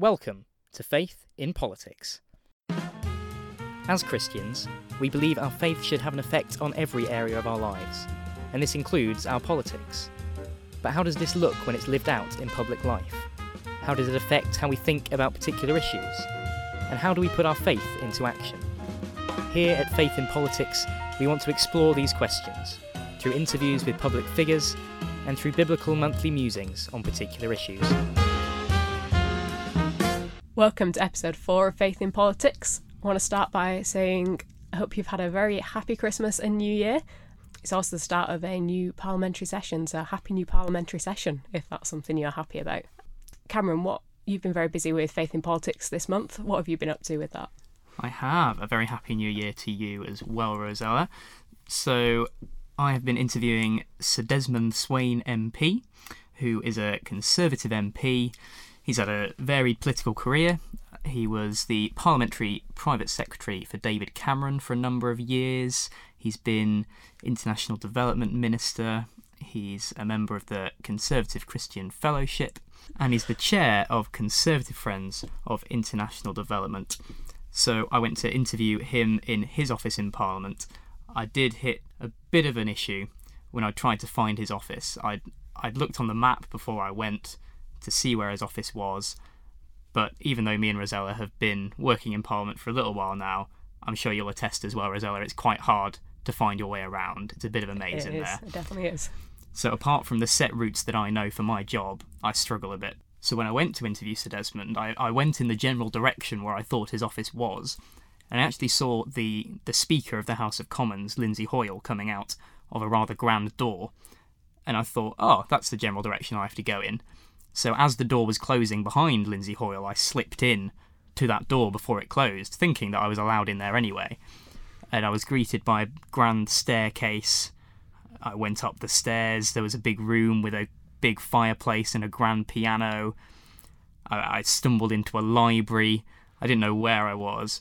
Welcome to Faith in Politics. As Christians, we believe our faith should have an effect on every area of our lives, and this includes our politics. But how does this look when it's lived out in public life? How does it affect how we think about particular issues? And how do we put our faith into action? Here at Faith in Politics, we want to explore these questions through interviews with public figures and through biblical monthly musings on particular issues. Welcome to episode four of Faith in Politics. I want to start by saying I hope you've had a very happy Christmas and New Year. It's also the start of a new parliamentary session, so happy new parliamentary session if that's something you're happy about. Cameron, what you've been very busy with Faith in Politics this month. What have you been up to with that? I have. A very happy new year to you as well, Rosella. So, I have been interviewing Sir Desmond Swayne MP, who is a Conservative MP He's had a varied political career. He was the parliamentary private secretary for David Cameron for a number of years. He's been international development minister. He's a member of the Conservative Christian Fellowship, and he's the chair of Conservative Friends of International Development. So I went to interview him in his office in Parliament. I did hit a bit of an issue when I tried to find his office. I'd, I'd looked on the map before I went to see where his office was. But even though me and Rosella have been working in Parliament for a little while now, I'm sure you'll attest as well, Rosella, it's quite hard to find your way around. It's a bit of a maze it in is. there. It definitely is. So apart from the set routes that I know for my job, I struggle a bit. So when I went to interview Sir Desmond, I, I went in the general direction where I thought his office was, and I actually saw the, the Speaker of the House of Commons, Lindsay Hoyle, coming out of a rather grand door. And I thought, oh, that's the general direction I have to go in. So as the door was closing behind Lindsay Hoyle, I slipped in to that door before it closed, thinking that I was allowed in there anyway. And I was greeted by a grand staircase. I went up the stairs. There was a big room with a big fireplace and a grand piano. I, I stumbled into a library. I didn't know where I was,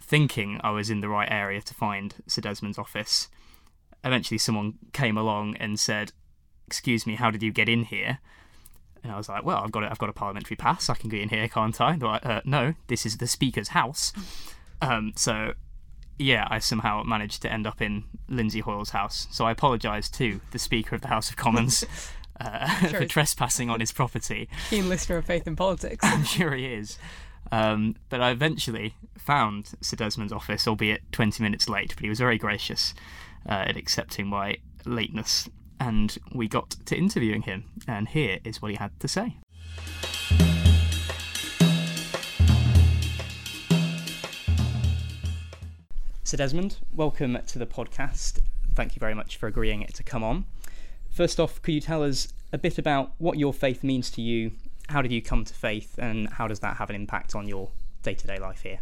thinking I was in the right area to find Sir Desmond's office. Eventually, someone came along and said, "Excuse me, how did you get in here?" And I was like, well, I've got a, I've got a parliamentary pass. I can get in here, can't I? They're like, uh, no, this is the Speaker's house. Um, so, yeah, I somehow managed to end up in Lindsay Hoyle's house. So I apologise to the Speaker of the House of Commons uh, Sure. for trespassing on his property. Keen listener of Faith in Politics. I'm sure he is. Um, but I eventually found Sir Desmond's office, albeit 20 minutes late, but he was very gracious uh, at accepting my lateness. And we got to interviewing him, and here is what he had to say. So, Desmond, welcome to the podcast. Thank you very much for agreeing to come on. First off, could you tell us a bit about what your faith means to you? How did you come to faith, and how does that have an impact on your day to day life here?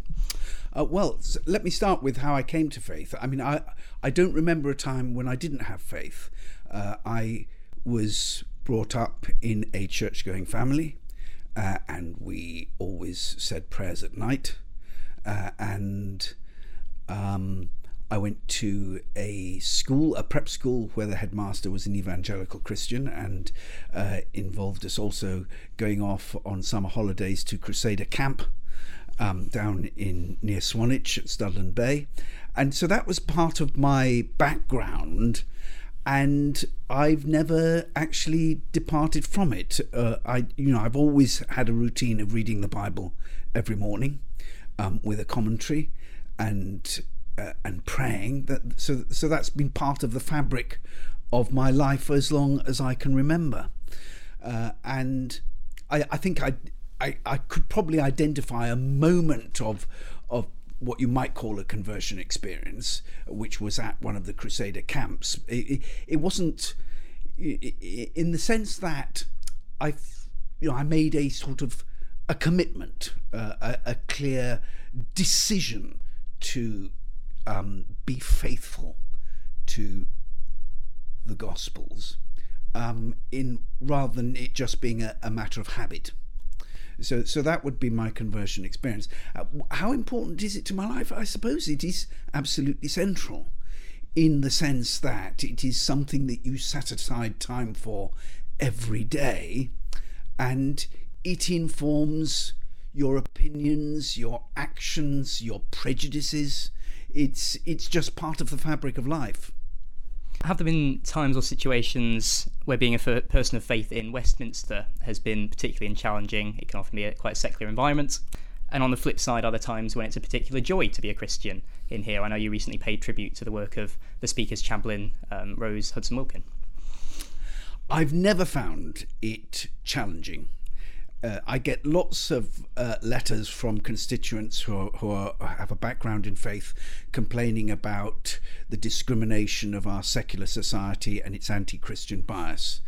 Uh, well, s- let me start with how I came to faith. I mean, I I don't remember a time when I didn't have faith. Uh, I was brought up in a church-going family, uh, and we always said prayers at night, uh, and um, I went to a school, a prep school, where the headmaster was an evangelical Christian and uh, involved us also going off on summer holidays to Crusader Camp um, down in near Swanage at Studland Bay. And so that was part of my background. And I've never actually departed from it. Uh, I, you know, I've always had a routine of reading the Bible every morning um, with a commentary and uh, and praying. That so so that's been part of the fabric of my life as long as I can remember. Uh, and I, I think I, I I could probably identify a moment of of what you might call a conversion experience, which was at one of the Crusader camps. It, it, wasn't in the sense that I, you know, I made a sort of a commitment, uh, a, a clear decision to um, be faithful to the Gospels, um, in rather than it just being a, a matter of habit. So, so that would be my conversion experience. Uh, how important is it to my life? I suppose it is absolutely central, in the sense that it is something that you set aside time for every day, and it informs your opinions, your actions, your prejudices. It's it's just part of the fabric of life. Have there been times or situations where being a person of faith in Westminster has been particularly challenging? It can often be a quite secular environment. And on the flip side, are there times when it's a particular joy to be a Christian in here? I know you recently paid tribute to the work of the Speaker's chaplain, um, Rose Hudson Wilkin. I've never found it challenging. Uh, I get lots of uh, letters from constituents who, are, who are, have a background in faith complaining about the discrimination of our secular society and its anti Christian bias.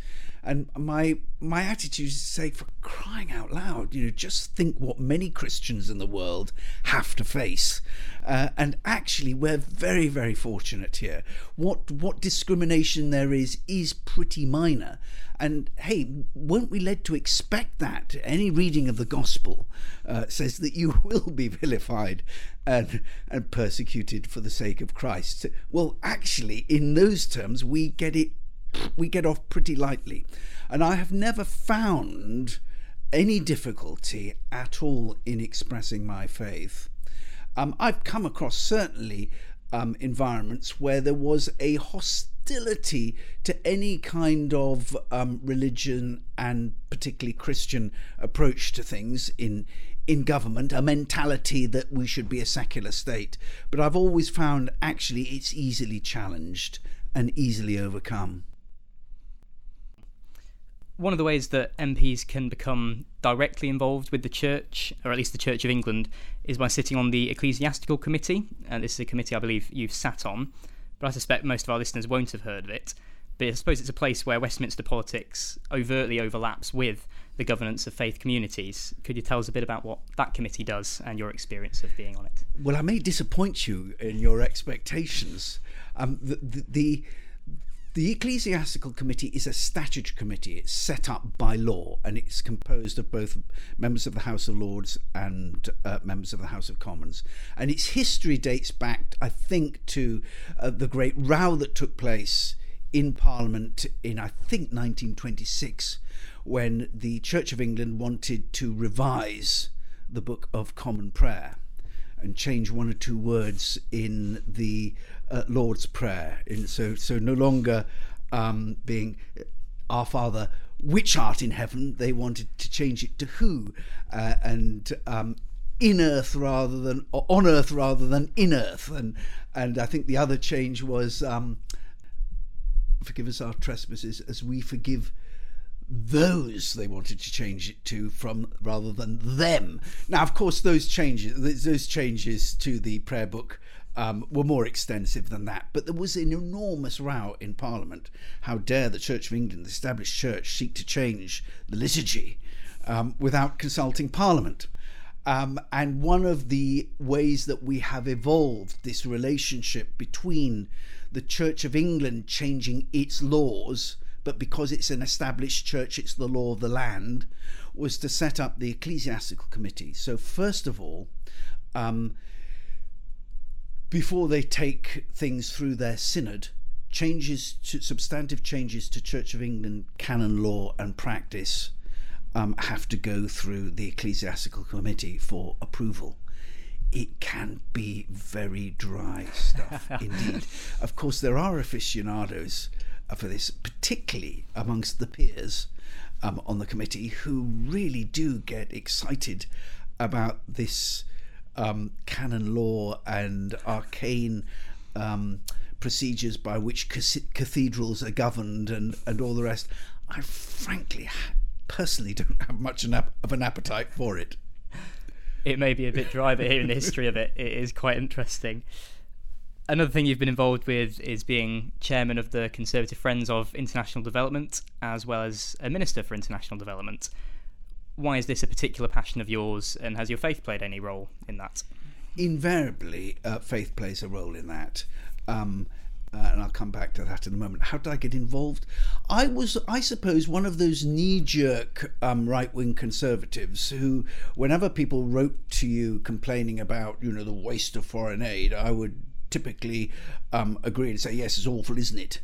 And my my attitude is to say, for crying out loud, you know, just think what many Christians in the world have to face. Uh, and actually, we're very, very fortunate here. What what discrimination there is is pretty minor. And hey, weren't we led to expect that? Any reading of the gospel uh, says that you will be vilified and, and persecuted for the sake of Christ. Well, actually, in those terms, we get it we get off pretty lightly. And I have never found any difficulty at all in expressing my faith. Um, I've come across certainly um, environments where there was a hostility to any kind of um, religion and particularly Christian approach to things in in government, a mentality that we should be a secular state. But I've always found actually it's easily challenged and easily overcome one of the ways that MPs can become directly involved with the church, or at least the Church of England, is by sitting on the Ecclesiastical Committee. And this is a committee I believe you've sat on, but I suspect most of our listeners won't have heard of it. But I suppose it's a place where Westminster politics overtly overlaps with the governance of faith communities. Could you tell us a bit about what that committee does and your experience of being on it? Well, I may disappoint you in your expectations. Um, the, the, the the Ecclesiastical Committee is a statutory committee. It's set up by law and it's composed of both members of the House of Lords and uh, members of the House of Commons. And its history dates back, I think, to uh, the great row that took place in Parliament in, I think, 1926, when the Church of England wanted to revise the Book of Common Prayer and change one or two words in the uh, Lord's Prayer. In, so, so no longer um, being Our Father, which art in heaven, they wanted to change it to who, uh, and um, in earth rather than on earth rather than in earth, and and I think the other change was um, forgive us our trespasses as we forgive those they wanted to change it to from rather than them. Now, of course, those changes those changes to the prayer book um, were more extensive than that. But there was an enormous row in Parliament. How dare the Church of England, the established church, seek to change the liturgy um, without consulting Parliament? Um, and one of the ways that we have evolved this relationship between the Church of England changing its laws but because it's an established church, it's the law of the land, was to set up the ecclesiastical committee. So, first of all, um, before they take things through their synod, changes to substantive changes to Church of England canon law and practice um, have to go through the ecclesiastical committee for approval. It can be very dry stuff indeed. Of course, there are aficionados for this, particularly amongst the peers um, on the committee, who really do get excited about this um, canon law and arcane um, procedures by which cathedrals are governed and, and all the rest. I frankly, personally, don't have much of an appetite for it. It may be a bit dry, but hearing the history of it, it is quite interesting another thing you've been involved with is being chairman of the Conservative Friends of International Development, as well as a minister for international development. Why is this a particular passion of yours, and has your faith played any role in that? Invariably, uh, faith plays a role in that. Um, uh, and I'll come back to that in a moment. How did I get involved? I was, I suppose, one of those knee jerk um, right wing conservatives who, whenever people wrote to you complaining about, you know, the waste of foreign aid, I would typically um, agree and say, yes, it's awful, isn't it?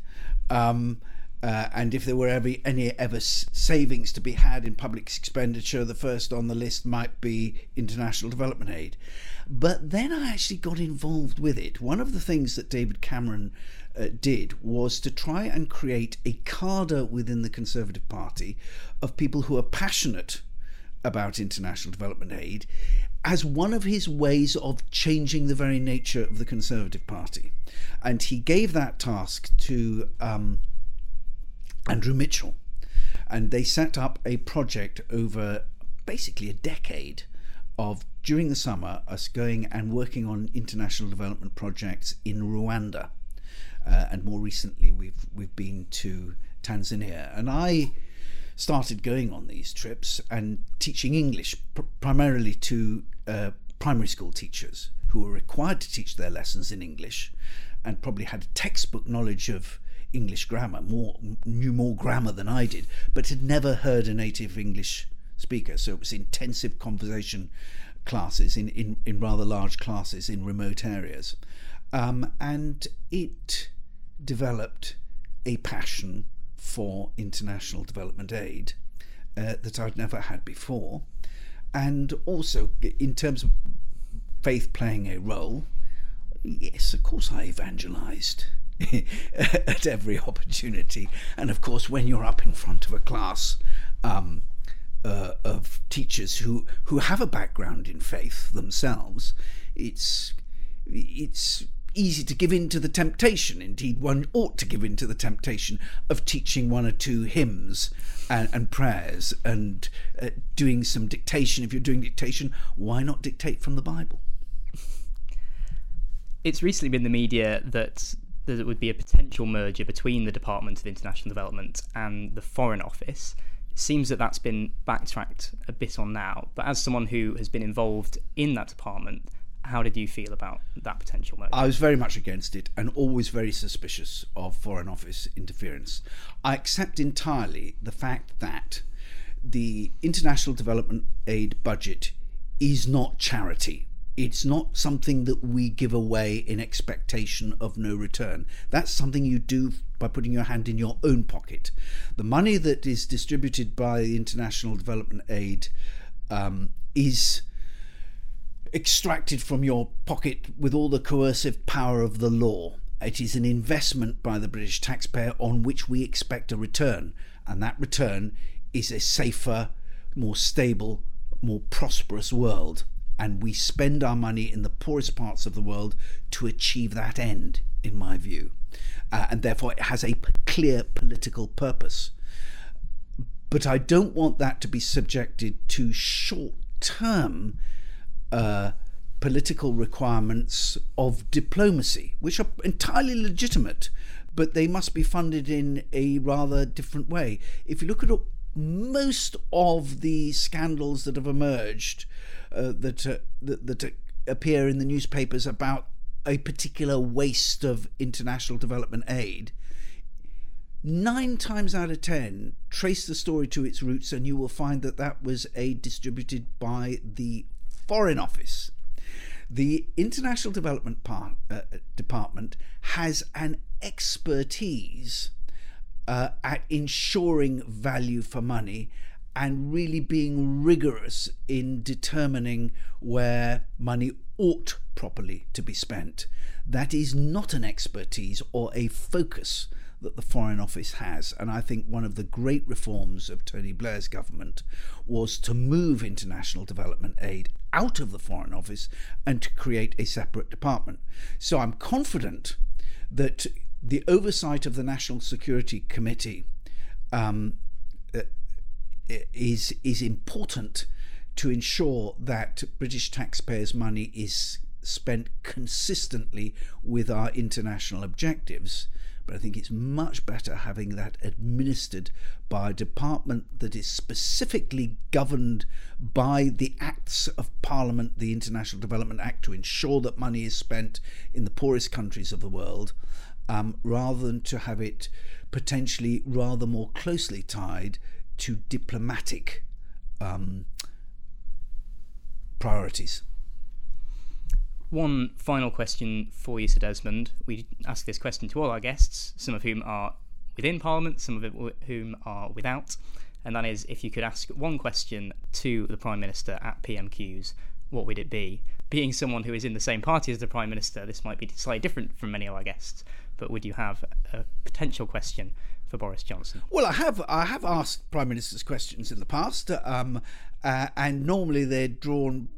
Um, Uh, and if there were ever, any ever savings to be had in public expenditure, the first on the list might be international development aid. But then I actually got involved with it. One of the things that David Cameron uh, did was to try and create a cadre within the Conservative Party of people who are passionate about international development aid as one of his ways of changing the very nature of the Conservative Party. And he gave that task to. Um, Andrew Mitchell. And they set up a project over basically a decade of during the summer us going and working on international development projects in Rwanda. Uh, and more recently we've we've been to Tanzania and I started going on these trips and teaching English pr- primarily to uh, primary school teachers who were required to teach their lessons in English and probably had textbook knowledge of English grammar, more knew more grammar than I did, but had never heard a native English speaker. So it was intensive conversation classes in, in, in rather large classes in remote areas. Um, and it developed a passion for international development aid uh, that I'd never had before. And also, in terms of faith playing a role, yes, of course, I evangelized at every opportunity. And of course, when you're up in front of a class um, uh, of teachers who, who have a background in faith themselves, it's it's easy to give in to the temptation. Indeed, one ought to give in to the temptation of teaching one or two hymns and, and prayers and uh, doing some dictation. If you're doing dictation, why not dictate from the Bible? It's recently been the media that there would be a potential merger between the Department of International Development and the Foreign Office. It seems that that's been backtracked a bit on now, but as someone who has been involved in that department, how did you feel about that potential merger? I was very much against it and always very suspicious of Foreign Office interference. I accept entirely the fact that the international development aid budget is not charity it's not something that we give away in expectation of no return. That's something you do by putting your hand in your own pocket. The money that is distributed by the international development aid um, is extracted from your pocket with all the coercive power of the law. It is an investment by the British taxpayer on which we expect a return, and that return is a safer, more stable, more prosperous world and we spend our money in the poorest parts of the world to achieve that end, in my view. Uh, and therefore, it has a p- clear political purpose. But I don't want that to be subjected to short term uh, political requirements of diplomacy, which are entirely legitimate, but they must be funded in a rather different way. If you look at most of the scandals that have emerged uh, that, uh, that, that appear in the newspapers about a particular waste of international development aid, nine times out of ten, trace the story to its roots, and you will find that that was aid distributed by the Foreign Office. The International Development Par- uh, Department has an expertise uh, at ensuring value for money and really being rigorous in determining where money ought properly to be spent. That is not an expertise or a focus that the Foreign Office has. And I think one of the great reforms of Tony Blair's government was to move international development aid out of the Foreign Office and to create a separate department. So I'm confident that the oversight of the National Security Committee um, uh, is is important to ensure that British taxpayers' money is spent consistently with our international objectives. But I think it's much better having that administered by a department that is specifically governed by the acts of Parliament, the International Development Act, to ensure that money is spent in the poorest countries of the world, um, rather than to have it potentially rather more closely tied to diplomatic um, priorities. One final question for you, Sir Desmond. We ask this question to all our guests, some of whom are within Parliament, some of whom are without. And that is if you could ask one question to the Prime Minister at PMQs, what would it be? Being someone who is in the same party as the Prime Minister, this might be slightly different from many of our guests, but would you have a potential question for Boris Johnson? Well, I have I have asked Prime Ministers questions in the past, um, uh, and normally they're drawn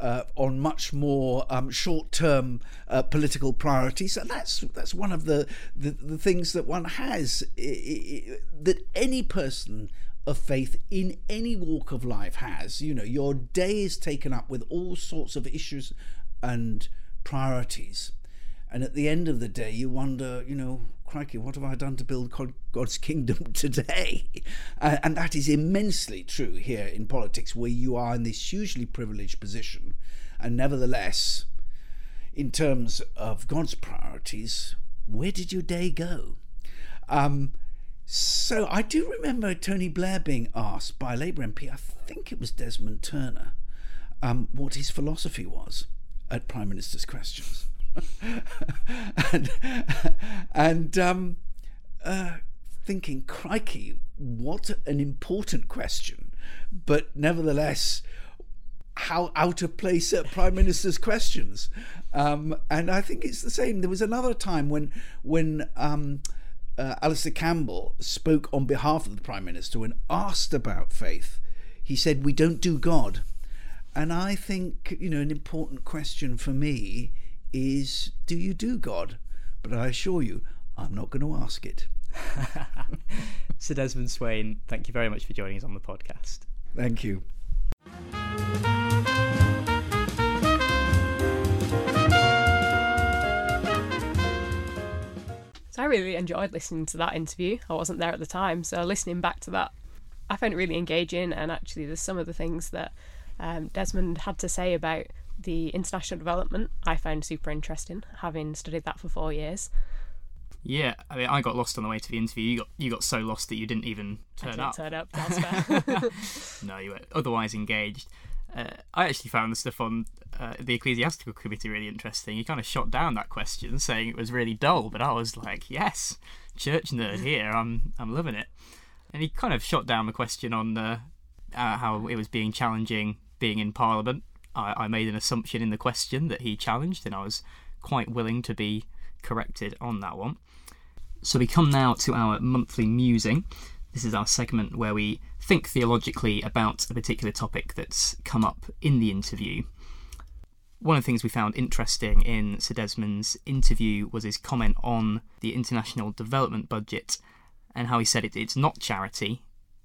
uh, on much more um, short-term uh, political priorities, and that's that's one of the the, the things that one has that any person of faith in any walk of life has. You know, your day is taken up with all sorts of issues and priorities, and at the end of the day, you wonder, you know, crikey, what have I done to build God's kingdom today? Uh, and that is immensely true here in politics, where you are in this hugely privileged position. And nevertheless, in terms of God's priorities, where did your day go? Um, so I do remember Tony Blair being asked by a Labour MP, I think it was Desmond Turner, um, what his philosophy was at Prime Minister's Questions. and and um, uh, thinking, crikey, what an important question, but nevertheless, how out of place at prime minister's questions. Um, and I think it's the same. There was another time when when um, uh, Alastair Campbell spoke on behalf of the prime minister when asked about faith. He said, "We don't do God." And I think, you know, an important question for me is do you do God? But I assure you, I'm not going to ask it. Sir Desmond Swayne, thank you very much for joining us on the podcast. Thank you. So I really enjoyed listening to that interview. I wasn't there at the time, so listening back to that, I found it really engaging. And actually, there's some of the things that um, Desmond had to say about the international development I found super interesting, having studied that for four years. Yeah, I mean, I got lost on the way to the interview. You got you got so lost that you didn't even turn didn't up. Turn up. That's fair. no, you were otherwise engaged. Uh, I actually found the stuff on uh, the ecclesiastical committee really interesting. He kind of shot down that question, saying it was really dull, but I was like, yes, church nerd here. I'm I'm loving it. And he kind of shot down the question on uh, how it was being challenging being in Parliament I, I made an assumption in the question that he challenged, and I was quite willing to be corrected on that one. So we come now to our monthly musing. This is our segment where we think theologically about a particular topic that's come up in the interview. One of the things we found interesting in Sir Desmond's interview was his comment on the international development budget and how he said it, it's not charity,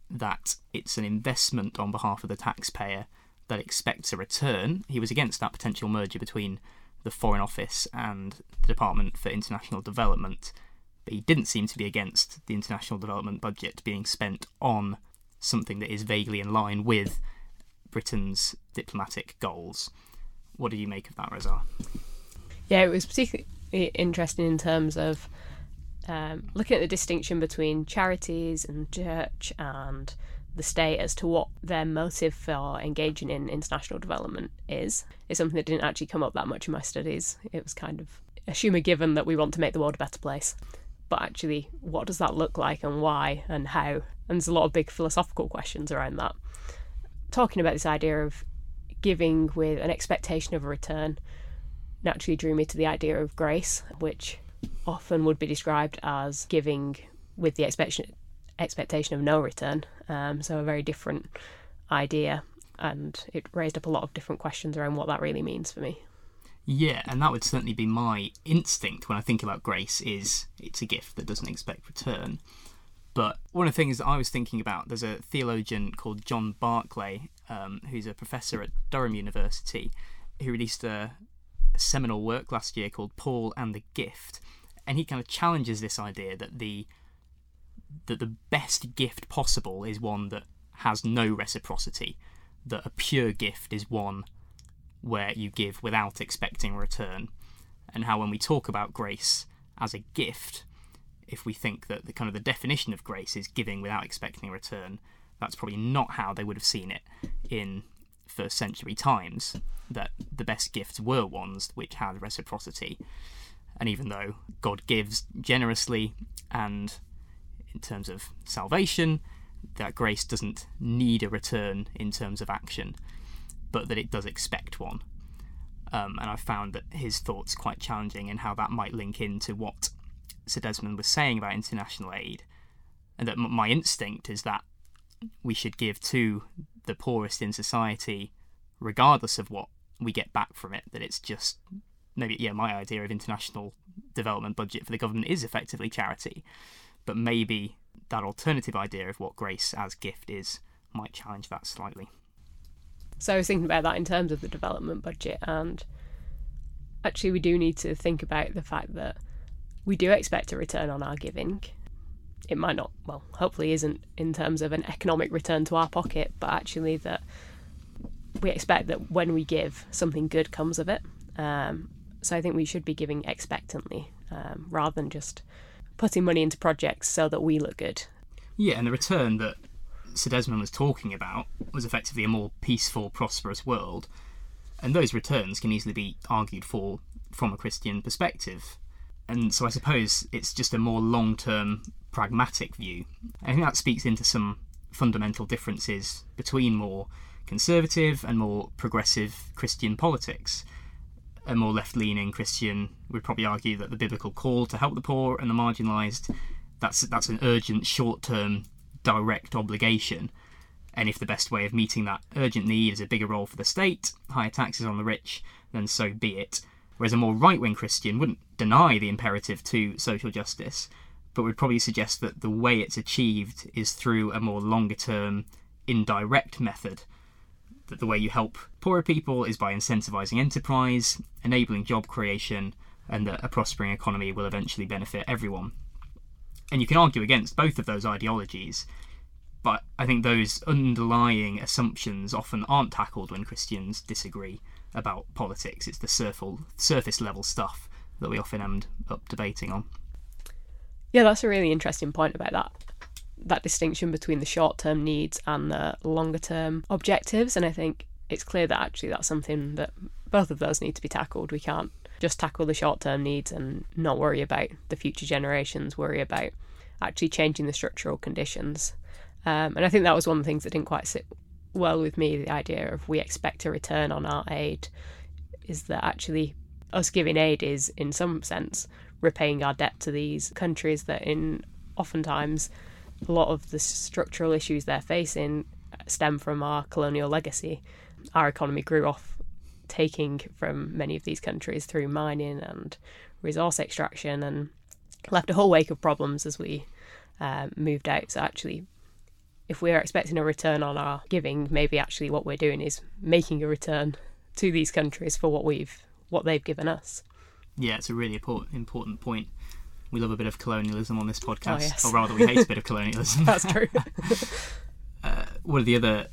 that it's an investment on behalf of the taxpayer that expects a return. He was against that potential merger between the Foreign Office and the Department for International Development, but he didn't seem to be against the international development budget being spent on something that is vaguely in line with Britain's diplomatic goals. What do you make of that, Reza? Yeah, it was particularly interesting in terms of um, looking at the distinction between charities and church and the state as to what their motive for engaging in international development is is something that didn't actually come up that much in my studies. It was kind of assume a given that we want to make the world a better place. But actually, what does that look like and why and how? And there's a lot of big philosophical questions around that. Talking about this idea of giving with an expectation of a return naturally drew me to the idea of grace, which often would be described as giving with the expectation expectation of no return. Um, so a very different idea, and it raised up a lot of different questions around what that really means for me. Yeah, and that would certainly be my instinct when I think about grace is it's a gift that doesn't expect return. But one of the things that I was thinking about, there's a theologian called John Barclay, um, who's a professor at Durham University, who released a, a seminal work last year called Paul and the Gift. And he kind of challenges this idea that the that the best gift possible is one that has no reciprocity, that a pure gift is one where you give without expecting return, and how when we talk about grace as a gift, if we think that the kind of the definition of grace is giving without expecting return, that's probably not how they would have seen it in first century times. That the best gifts were ones which had reciprocity, and even though God gives generously and in terms of salvation, that grace doesn't need a return in terms of action, but that it does expect one. Um, and I found that his thoughts quite challenging and how that might link into what Sir Desmond was saying about international aid, and that m- my instinct is that we should give to the poorest in society, regardless of what we get back from it. That it's just maybe yeah, my idea of international development budget for the government is effectively charity, but maybe that alternative idea of what grace as gift is might challenge that slightly. So I was thinking about that in terms of the development budget, and actually, we do need to think about the fact that we do expect a return on our giving. It might not, well, hopefully, isn't in terms of an economic return to our pocket, but actually, that we expect that when we give, something good comes of it. Um, so I think we should be giving expectantly um, rather than just putting money into projects so that we look good. Yeah, and the return that Sir Desmond was talking about was effectively a more peaceful, prosperous world, and those returns can easily be argued for from a Christian perspective. And so I suppose it's just a more long term, pragmatic view. I think that speaks into some fundamental differences between more conservative and more progressive Christian politics. A more left leaning Christian would probably argue that the biblical call to help the poor and the marginalised that's that's an urgent short term direct obligation. And if the best way of meeting that urgent need is a bigger role for the state, higher taxes on the rich, then so be it. Whereas a more right wing Christian wouldn't deny the imperative to social justice, but would probably suggest that the way it's achieved is through a more longer term, indirect method. That the way you help poorer people is by incentivising enterprise, enabling job creation, and that a prospering economy will eventually benefit everyone. And you can argue against both of those ideologies, but I think those underlying assumptions often aren't tackled when Christians disagree about politics. It's the surface level stuff that we often end up debating on. Yeah, that's a really interesting point about that that distinction between the short term needs and the longer term objectives. And I think it's clear that actually that's something that both of those need to be tackled. We can't just tackle the short term needs and not worry about the future generations, worry about actually changing the structural conditions. Um, and I think that was one of the things that didn't quite sit well with me the idea of we expect a return on our aid is that actually us giving aid is in some sense repaying our debt to these countries that in oftentimes a lot of the structural issues they're facing stem from our colonial legacy. Our economy grew off taking from many of these countries through mining and resource extraction and left a whole wake of problems as we uh, moved out. So, actually, if we're expecting a return on our giving, maybe actually what we're doing is making a return to these countries for what we've what they've given us. Yeah, it's a really important important point. We love a bit of colonialism on this podcast, oh, yes. or rather, we hate a bit of colonialism. That's true. uh, one of the other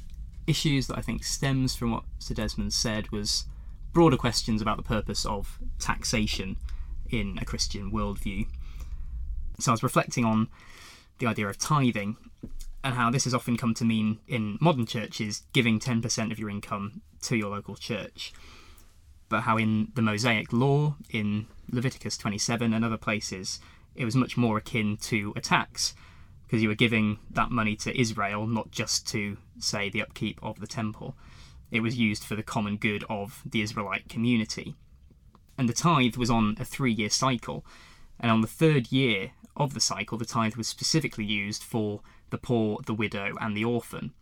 issues that I think stems from what Sir Desmond said was broader questions about the purpose of taxation in a Christian worldview. So I was reflecting on the idea of tithing and how this has often come to mean in modern churches giving 10% of your income to your local church. But how in the Mosaic law, in Leviticus 27 and other places, it was much more akin to a tax because you were giving that money to Israel, not just to, say, the upkeep of the temple. It was used for the common good of the Israelite community. And the tithe was on a three year cycle. And on the third year of the cycle, the tithe was specifically used for the poor, the widow, and the orphan.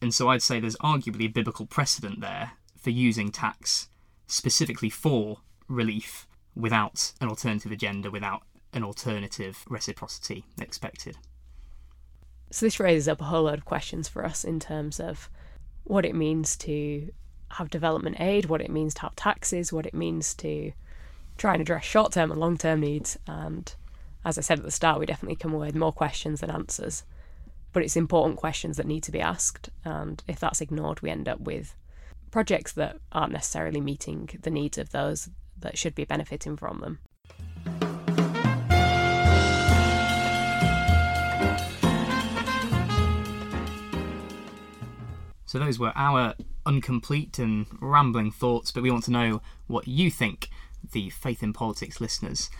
And so I'd say there's arguably a biblical precedent there for using tax specifically for relief without an alternative agenda, without an alternative reciprocity expected. So this raises up a whole load of questions for us in terms of what it means to have development aid, what it means to have taxes, what it means to try and address short term and long term needs. And as I said at the start, we definitely come away with more questions than answers. But it's important questions that need to be asked. And if that's ignored, we end up with projects that aren't necessarily meeting the needs of those that should be benefiting from them. So, those were our incomplete and rambling thoughts, but we want to know what you think, the Faith in Politics listeners.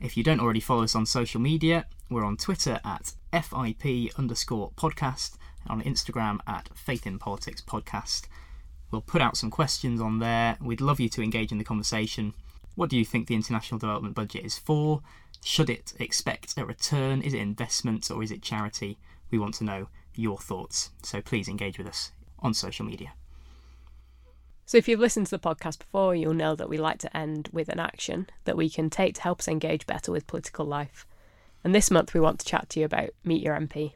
If you don't already follow us on social media, We're on Twitter at FIP underscore podcast, on Instagram at Faith in Politics Podcast. We'll put out some questions on there. We'd love you to engage in the conversation. What do you think the international development budget is for? Should it expect a return? Is it investment or is it charity? We want to know your thoughts. So please engage with us on social media. So, if you've listened to the podcast before, you'll know that we like to end with an action that we can take to help us engage better with political life. And this month, we want to chat to you about Meet Your MP.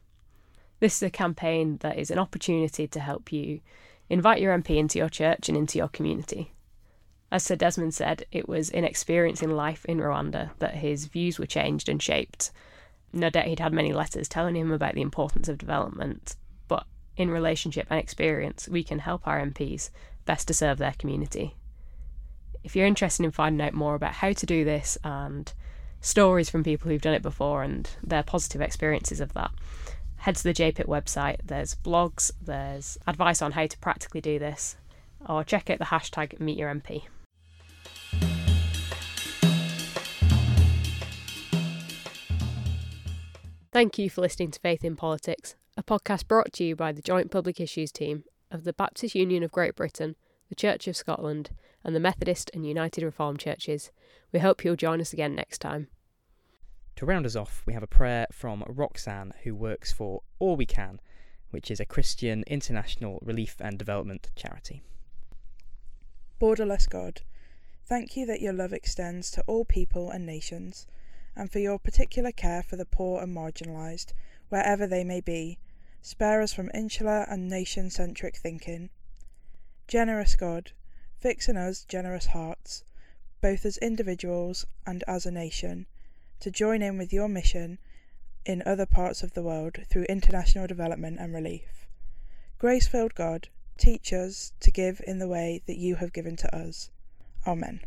This is a campaign that is an opportunity to help you invite your MP into your church and into your community. As Sir Desmond said, it was in experiencing life in Rwanda that his views were changed and shaped. No doubt he'd had many letters telling him about the importance of development, but in relationship and experience, we can help our MPs best to serve their community. If you're interested in finding out more about how to do this and stories from people who've done it before and their positive experiences of that, head to the JPIT website. There's blogs, there's advice on how to practically do this, or check out the hashtag MeetYourMP. Thank you for listening to Faith in Politics, a podcast brought to you by the Joint Public Issues team of the Baptist Union of Great Britain, the Church of Scotland, and the Methodist and United Reformed Churches. We hope you'll join us again next time. To round us off, we have a prayer from Roxanne, who works for All We Can, which is a Christian international relief and development charity. Borderless God, thank you that your love extends to all people and nations, and for your particular care for the poor and marginalised, wherever they may be. Spare us from insular and nation centric thinking. Generous God, fix in us generous hearts, both as individuals and as a nation to join in with your mission in other parts of the world through international development and relief. Grace filled God, teach us to give in the way that you have given to us. Amen.